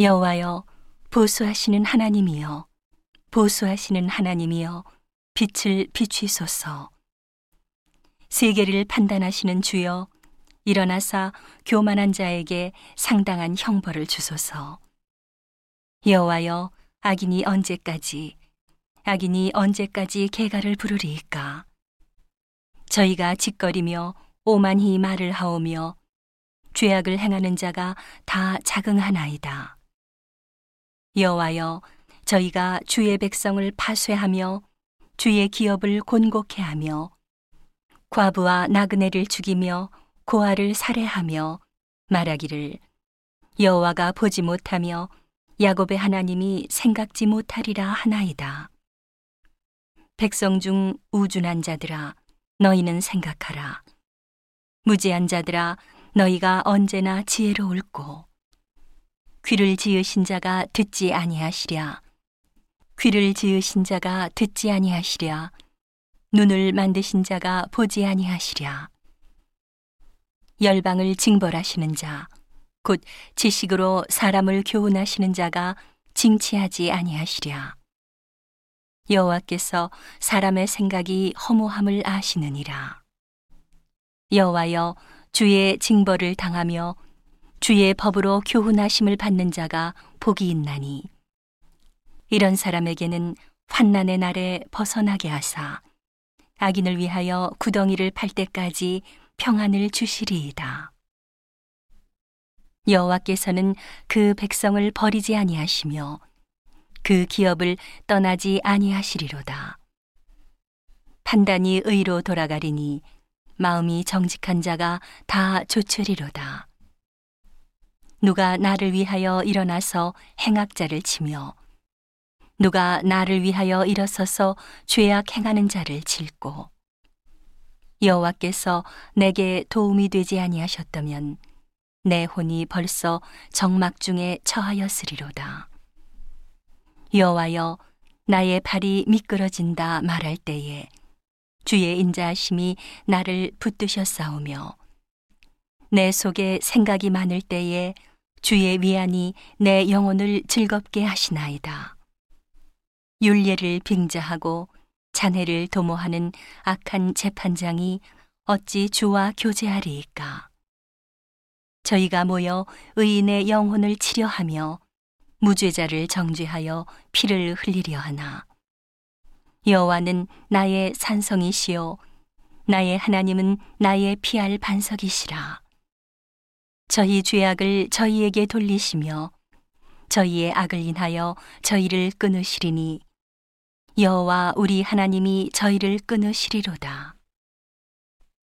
여호와여 보수하시는 하나님이여 보수하시는 하나님이여 빛을 비추소서. 세계를 판단하시는 주여 일어나사 교만한 자에게 상당한 형벌을 주소서. 여호와여 악인이 언제까지 악인이 언제까지 개가를 부르리이까? 저희가 짓거리며 오만히 말을 하오며 죄악을 행하는 자가 다 자긍하나이다. 여호와여 저희가 주의 백성을 파쇄하며 주의 기업을 곤곡해 하며 과부와 나그네를 죽이며 고아를 살해하며 말하기를 여호와가 보지 못하며 야곱의 하나님이 생각지 못하리라 하나이다. 백성 중 우준한 자들아 너희는 생각하라. 무지한 자들아 너희가 언제나 지혜로울고 귀를 지으신 자가 듣지 아니하시랴. 귀를 지으신 자가 듣지 아니하시랴. 눈을 만드신 자가 보지 아니하시랴. 열방을 징벌하시는 자 곧 지식으로 사람을 교훈하시는 자가 징치하지 아니하시랴. 여호와께서 사람의 생각이 허무함을 아시느니라. 여호와여 주의 징벌을 당하며 주의 법으로 교훈하심을 받는 자가 복이 있나니 이런 사람에게는 환난의 날에 벗어나게 하사 악인을 위하여 구덩이를 팔 때까지 평안을 주시리이다. 여호와께서는 그 백성을 버리지 아니하시며 그 기업을 떠나지 아니하시리로다. 판단이 의로 돌아가리니 마음이 정직한 자가 다 조추리로다. 누가 나를 위하여 일어나서 행악자를 치며 누가 나를 위하여 일어서서 죄악 행하는 자를 칠고 여호와께서 내게 도움이 되지 아니하셨다면 내 혼이 벌써 정막 중에 처하였으리로다. 여호와여 나의 발이 미끄러진다 말할 때에 주의 인자하심이 나를 붙드셨사오며 내 속에 생각이 많을 때에 주의 위안이 내 영혼을 즐겁게 하시나이다. 윤례를 빙자하고 자네를 도모하는 악한 재판장이 어찌 주와 교제하리이까? 저희가 모여 의인의 영혼을 치려하며 무죄자를 정죄하여 피를 흘리려 하나. 여호와는 나의 산성이시요 나의 하나님은 나의 피할 반석이시라. 저희 죄악을 저희에게 돌리시며 저희의 악을 인하여 저희를 끊으시리니 여호와 우리 하나님이 저희를 끊으시리로다.